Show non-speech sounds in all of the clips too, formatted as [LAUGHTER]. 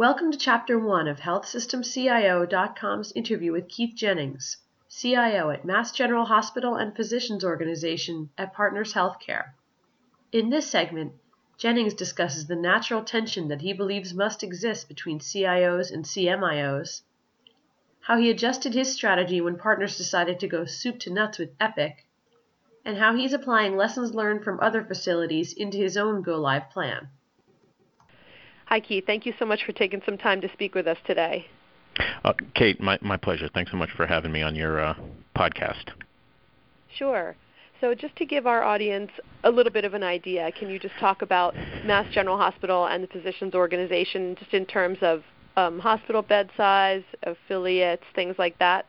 Welcome to Chapter 1 of HealthSystemCIO.com's interview with Keith Jennings, CIO at Mass General Hospital and Physicians Organization at Partners Healthcare. In this segment, Jennings discusses the natural tension that he believes must exist between CIOs and CMIOs, how he adjusted his strategy when partners decided to go soup to nuts with Epic, and how he's applying lessons learned from other facilities into his own go live plan. Hi, Keith. Thank you so much for taking some time to speak with us today. Uh, Kate, my, my pleasure. Thanks so much for having me on your uh, podcast. Sure. So, just to give our audience a little bit of an idea, can you just talk about Mass General Hospital and the Physicians Organization, just in terms of um, hospital bed size, affiliates, things like that?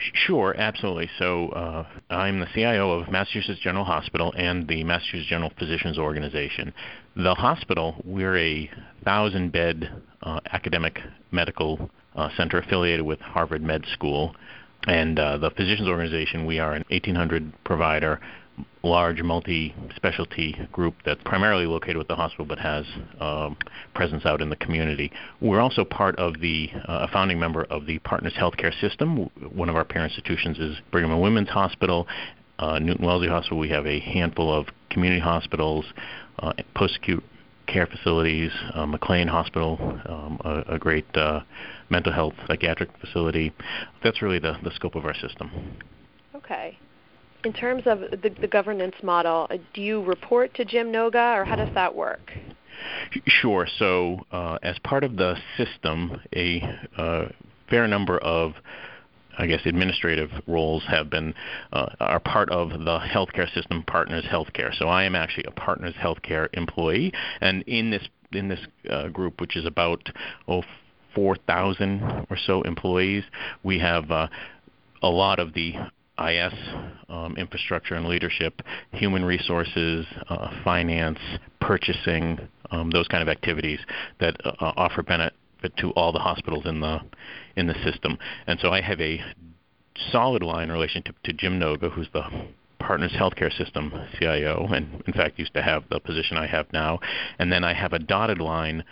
Sure, absolutely. So uh, I'm the CIO of Massachusetts General Hospital and the Massachusetts General Physicians Organization. The hospital, we're a thousand bed uh, academic medical uh, center affiliated with Harvard Med School. And uh, the Physicians Organization, we are an 1800 provider large multi-specialty group that's primarily located with the hospital but has um, presence out in the community. We're also part of the uh, a founding member of the Partners Healthcare System. One of our parent institutions is Brigham and Women's Hospital. Uh, Newton Wellesley Hospital. We have a handful of community hospitals, uh, post-acute care facilities, uh, McLean Hospital, um, a, a, great uh, mental health psychiatric facility. That's really the, the scope of our system. Okay. In terms of the, the governance model, uh, do you report to Jim Noga, or how does that work? Sure. So, uh, as part of the system, a uh, fair number of I guess administrative roles have been uh, are part of the healthcare system Partners Healthcare. So I am actually a Partners Healthcare employee, and in this in this uh, group, which is about oh 4,000 or so employees, we have uh, a lot of the IS um, infrastructure and leadership, human resources, uh, finance, purchasing, um, those kind of activities that uh, offer benefit to all the hospitals in the in the system. And so I have a solid line relationship to Jim Noga, who's the Partners Healthcare System CIO, and in fact used to have the position I have now. And then I have a dotted line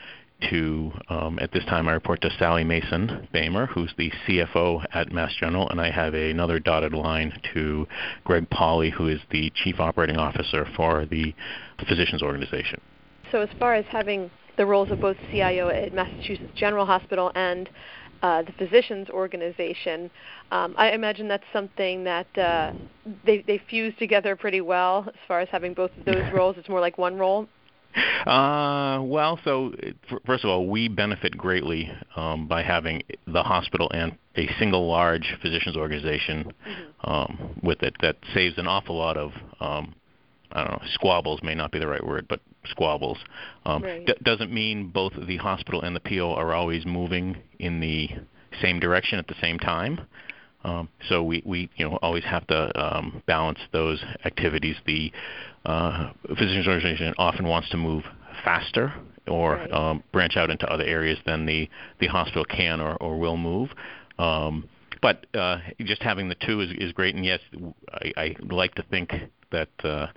to, um, at this time, I report to Sally Mason Boemer, who's the CFO at Mass General, and I have another dotted line to Greg Pauly, who is the Chief Operating Officer for the Physicians Organization. So, as far as having the roles of both CIO at Massachusetts General Hospital and uh, the Physicians Organization, um, I imagine that's something that uh, they, they fuse together pretty well as far as having both of those [LAUGHS] roles. It's more like one role. Uh, well, so first of all, we benefit greatly um, by having the hospital and a single large physicians organization mm-hmm. um, with it. That saves an awful lot of um, I don't know squabbles may not be the right word, but squabbles. Um, right. d- doesn't mean both the hospital and the PO are always moving in the same direction at the same time. Um, so we, we you know always have to um, balance those activities. The uh, physicians organization often wants to move faster or right. um, branch out into other areas than the, the hospital can or, or will move. Um, but uh, just having the two is, is great. And yes, I, I like to think that uh,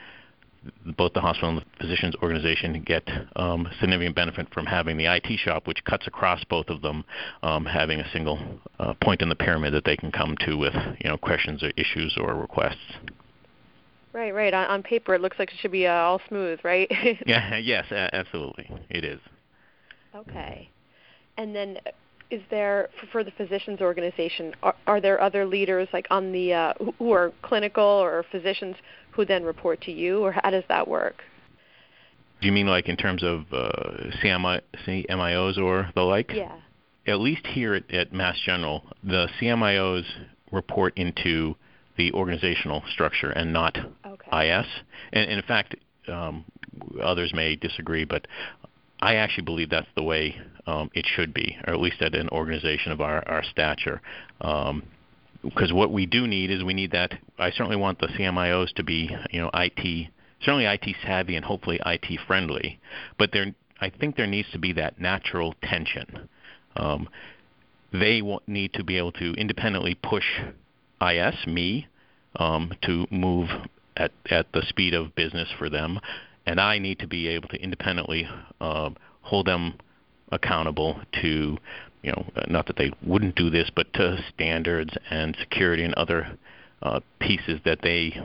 both the hospital and the physicians organization get um, significant benefit from having the IT shop, which cuts across both of them, um, having a single uh, point in the pyramid that they can come to with you know questions or issues or requests. Right, right. On, on paper, it looks like it should be uh, all smooth, right? [LAUGHS] [LAUGHS] yeah, yes, absolutely, it is. Okay, and then uh, is there for, for the physicians organization? Are, are, there other leaders like on the uh, who are clinical or physicians who then report to you, or how does that work? Do you mean like in terms of uh, CMI, CMIOs or the like? Yeah. At least here at, at Mass General, the CMIOs report into the organizational structure and not okay. IS. And, and in fact, um, others may disagree, but I actually believe that's the way um, it should be, or at least at an organization of our, our stature. Um, because what we do need is we need that. I certainly want the CMIOs to be, you know, IT certainly IT savvy and hopefully IT friendly, but there, I think there needs to be that natural tension. Um, they need to be able to independently push IS, me, um, to move at, at the speed of business for them, and I need to be able to independently uh, hold them accountable to, you know, not that they wouldn't do this, but to standards and security and other uh, pieces that they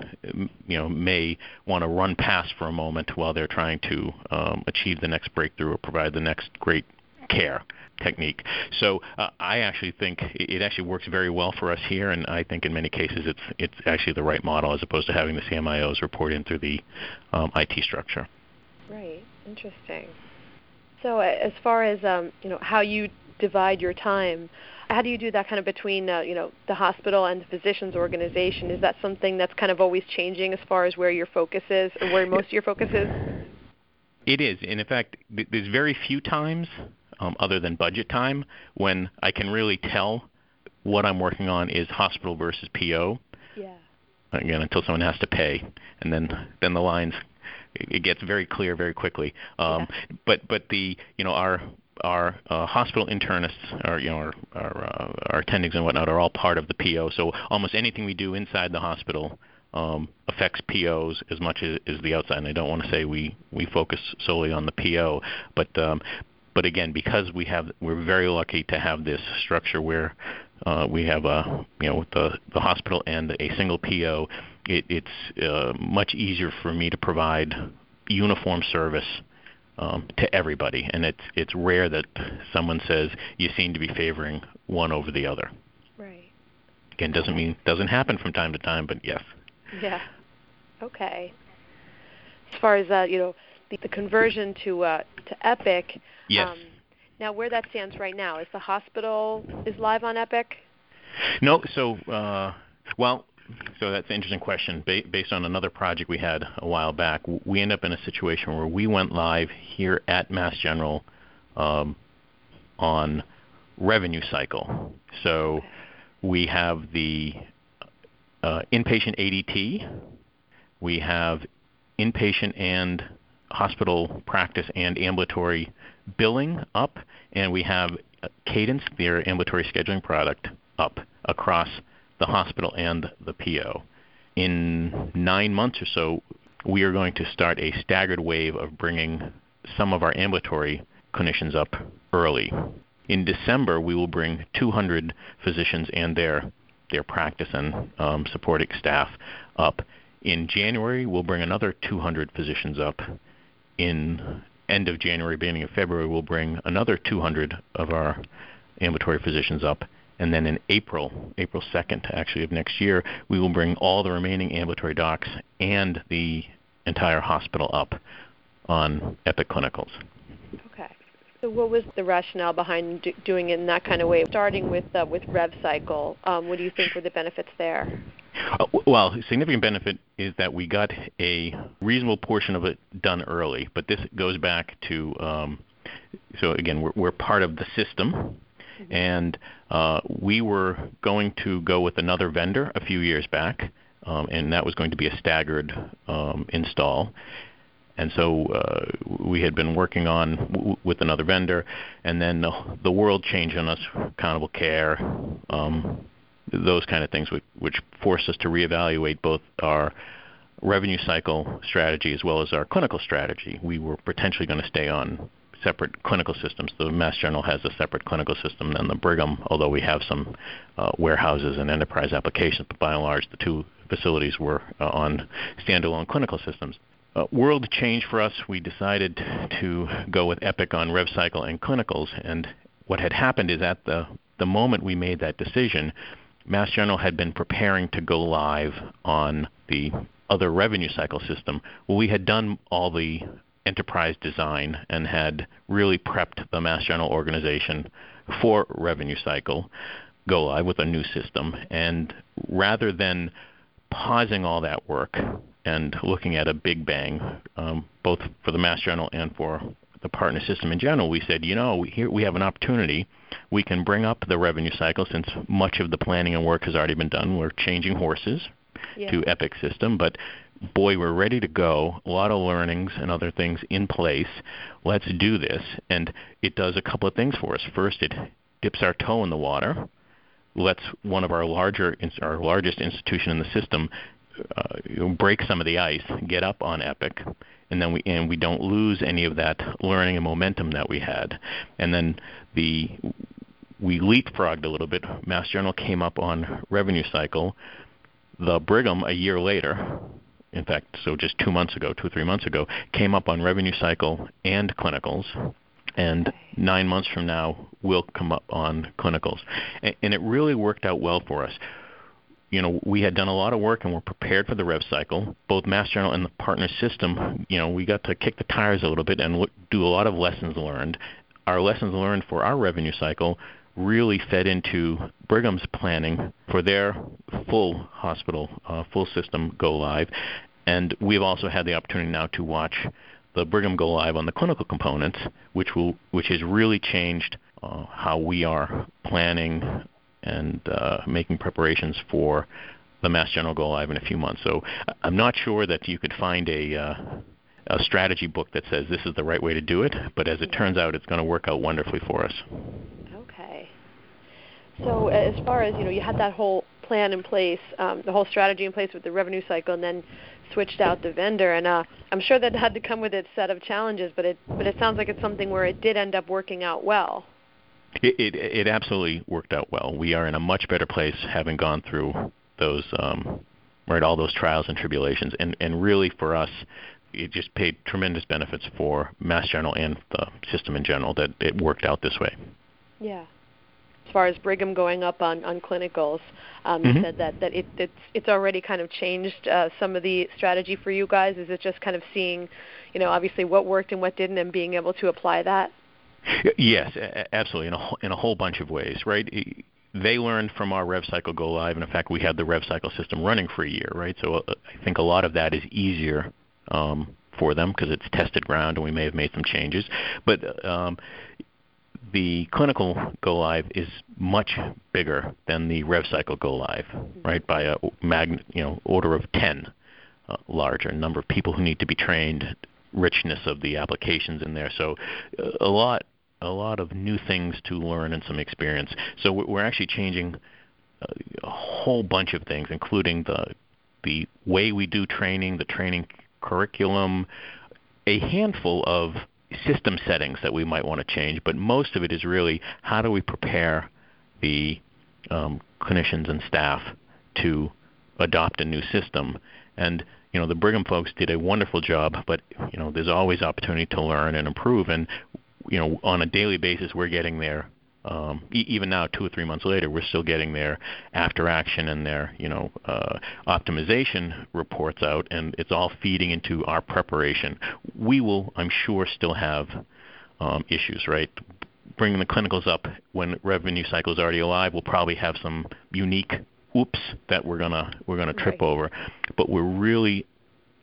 you know may want to run past for a moment while they're trying to um, achieve the next breakthrough or provide the next great care technique. So uh, I actually think it actually works very well for us here, and I think in many cases it's it's actually the right model as opposed to having the CMIOs report in through the um, IT structure. Right. Interesting. So as far as um, you know, how you divide your time how do you do that kind of between uh, you know the hospital and the physicians organization? Is that something that's kind of always changing as far as where your focus is, or where most of your focus is? It is, and in fact, there's very few times, um, other than budget time, when I can really tell what I'm working on is hospital versus PO. Yeah. Again, until someone has to pay, and then then the lines it gets very clear very quickly. Um, yeah. But but the you know our our uh, hospital internists, or you know, our our, uh, our attendings and whatnot, are all part of the PO. So almost anything we do inside the hospital um, affects POs as much as, as the outside. And I don't want to say we we focus solely on the PO, but um, but again, because we have we're very lucky to have this structure where uh, we have a you know the the hospital and a single PO. It, it's uh, much easier for me to provide uniform service um, to everybody, and it's it's rare that someone says you seem to be favoring one over the other. Right. Again, doesn't mean doesn't happen from time to time, but yes. Yeah. Okay. As far as uh, you know, the, the conversion to uh, to Epic. Yes. Um, now, where that stands right now is the hospital is live on Epic. No, so uh, well, so that's an interesting question. Ba- based on another project we had a while back, we end up in a situation where we went live here at Mass General um, on revenue cycle. So we have the uh, inpatient ADT, we have inpatient and hospital practice and ambulatory billing up, and we have Cadence, their ambulatory scheduling product, up across the hospital and the PO. In nine months or so, we are going to start a staggered wave of bringing some of our ambulatory clinicians up early. In December, we will bring 200 physicians and their their practice and um, supporting staff up. In January, we'll bring another 200 physicians up. In end of January, beginning of February, we'll bring another 200 of our ambulatory physicians up. And then in April, April 2nd, actually, of next year, we will bring all the remaining ambulatory docs and the entire hospital up on Epic Clinicals. Okay. So, what was the rationale behind do, doing it in that kind of way? Starting with uh, with RevCycle, um, what do you think were the benefits there? Uh, well, significant benefit is that we got a reasonable portion of it done early, but this goes back to um, so again, we're, we're part of the system Mm-hmm. And uh, we were going to go with another vendor a few years back, um, and that was going to be a staggered um, install. And so uh, we had been working on w- with another vendor, and then the, the world changed on us, accountable care, um, those kind of things, which, which forced us to reevaluate both our revenue cycle strategy as well as our clinical strategy. We were potentially going to stay on separate clinical systems. The Mass General has a separate clinical system than the Brigham, although we have some uh, warehouses and enterprise applications, but by and large, the two facilities were uh, on standalone clinical systems. Uh, world changed for us. We decided to go with Epic on RevCycle and clinicals, and what had happened is at the, the moment we made that decision, Mass General had been preparing to go live on the other revenue cycle system. Well, we had done all the enterprise design and had really prepped the Mass General organization for revenue cycle go live with a new system. And rather than pausing all that work and looking at a big bang, um, both for the Mass General and for the partner system in general, we said, you know, here we have an opportunity. We can bring up the revenue cycle since much of the planning and work has already been done. We're changing horses yeah. to Epic system, but boy, we're ready to go. A lot of learnings and other things in place. Let's do this. And it does a couple of things for us. First, it dips our toe in the water, lets one of our larger, our largest institution in the system uh, break some of the ice, get up on Epic, and then we and we don't lose any of that learning and momentum that we had. And then the we leapfrogged a little bit. Mass General came up on revenue cycle. The Brigham a year later, in fact, so just two months ago, two or three months ago, came up on revenue cycle and clinicals. And nine months from now, we'll come up on clinicals. And, and it really worked out well for us you know, we had done a lot of work and we're prepared for the rev cycle. Both Mass General and the partner system, you know, we got to kick the tires a little bit and look, do a lot of lessons learned. Our lessons learned for our revenue cycle really fed into Brigham's planning for their full hospital, uh, full system go live. And we've also had the opportunity now to watch the Brigham go live on the clinical components, which will which has really changed uh, how we are planning and uh, making preparations for the Mass General go live in a few months. So I'm not sure that you could find a uh, a strategy book that says this is the right way to do it, but as it turns out, it's going to work out wonderfully for us. Okay. So as far as you know, you had that whole plan in place, um, the whole strategy in place with the revenue cycle, and then switched out the vendor. And uh, I'm sure that had to come with its set of challenges, but it but it sounds like it's something where it did end up working out well. It, it, it absolutely worked out well. We are in a much better place having gone through those um, right all those trials and tribulations, and and really for us, it just paid tremendous benefits for Mass General and the system in general that it worked out this way. Yeah. As far as Brigham going up on on clinicals, um, mm-hmm. you said that that it, it's it's already kind of changed uh, some of the strategy for you guys. Is it just kind of seeing, you know, obviously what worked and what didn't, and being able to apply that? Yes, absolutely, in a in a whole bunch of ways, right? They learned from our rev cycle go live, and in fact, we had the rev cycle system running for a year, right? So uh, I think a lot of that is easier um, for them because it's tested ground, and we may have made some changes. But um, the clinical go live is much bigger than the rev cycle go live, right? By a mag, you know, order of ten uh, larger number of people who need to be trained, richness of the applications in there. So a lot a lot of new things to learn and some experience. So we're actually changing a whole bunch of things, including the the way we do training, the training curriculum, a handful of system settings that we might want to change, but most of it is really how do we prepare the um, clinicians and staff to adopt a new system. And you know the Brigham folks did a wonderful job, but you know there's always opportunity to learn and improve. And you know, on a daily basis, we're getting there. Um, e- even now, two or three months later, we're still getting their after action and their you know uh, optimization reports out, and it's all feeding into our preparation. We will, I'm sure, still have um, issues, right? Bringing the clinicals up when revenue cycle is already alive, we'll probably have some unique oops that we're gonna we're gonna trip right. over, but we're really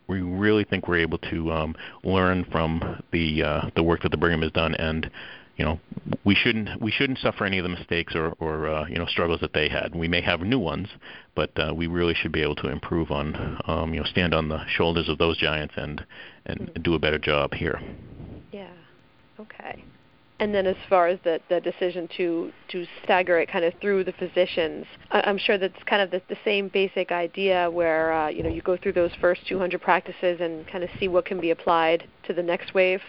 we really think we're able to um, learn from the uh, the work that the Brigham has done, and you know we shouldn't we shouldn't suffer any of the mistakes or, or uh, you know struggles that they had. We may have new ones, but uh, we really should be able to improve on um, you know stand on the shoulders of those giants and and mm-hmm. do a better job here. Yeah. Okay and then as far as the, the decision to to stagger it kind of through the physicians, I, am sure that's kind of the, the same basic idea where uh, you know you go through those first 200 practices and kind of see what can be applied to the next wave.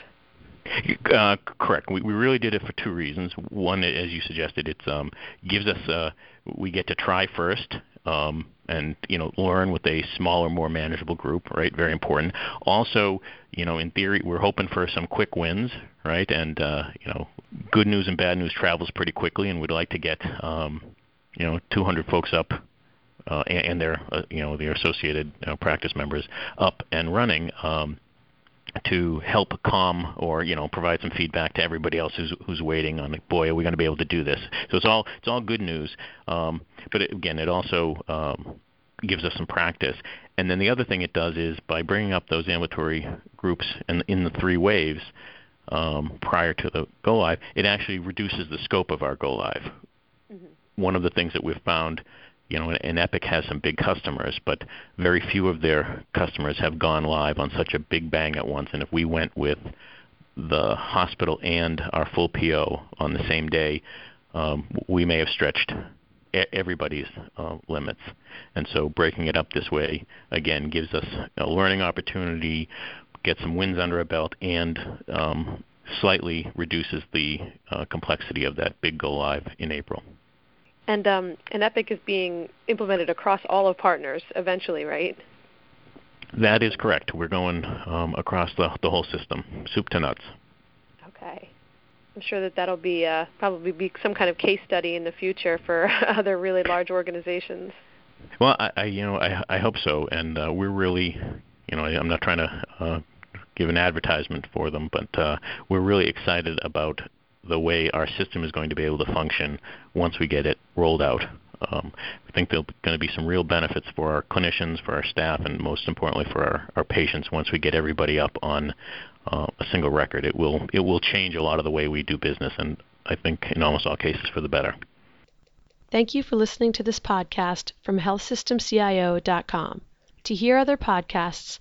Uh, correct. We, we really did it for two reasons. One, as you suggested, it um, gives us uh, we get to try first um, and you know learn with a smaller, more manageable group. Right, very important. Also, you know, in theory, we're hoping for some quick wins, right? And uh, you know, good news and bad news travels pretty quickly, and we'd like to get um, you know 200 folks up uh, and, and their uh, you know their associated you know, practice members up and running. Um, to help calm or you know provide some feedback to everybody else who's who's waiting on like, boy are we going to be able to do this so it's all it's all good news um, but it, again it also um, gives us some practice and then the other thing it does is by bringing up those ambulatory groups in, in the three waves um, prior to the go live it actually reduces the scope of our go live mm-hmm. one of the things that we've found you know, and Epic has some big customers, but very few of their customers have gone live on such a big bang at once. And if we went with the hospital and our full PO on the same day, um, we may have stretched everybody's uh, limits. And so breaking it up this way again gives us a learning opportunity, get some wins under a belt, and um, slightly reduces the uh, complexity of that big go live in April. And um, and Epic is being implemented across all of partners eventually, right? That is correct. We're going um, across the, the whole system, soup to nuts. Okay. I'm sure that that'll be uh, probably be some kind of case study in the future for [LAUGHS] other really large organizations. Well, I, I you know I, I hope so, and uh, we're really, you know, I'm not trying to uh, give an advertisement for them, but uh, we're really excited about the way our system is going to be able to function once we get it rolled out. Um, I think there's going to be some real benefits for our clinicians, for our staff, and most importantly for our, our patients once we get everybody up on uh, a single record. It will it will change a lot of the way we do business, and I think in almost all cases for the better. Thank you for listening to this podcast from HealthSystemCIO.com. To hear other podcasts,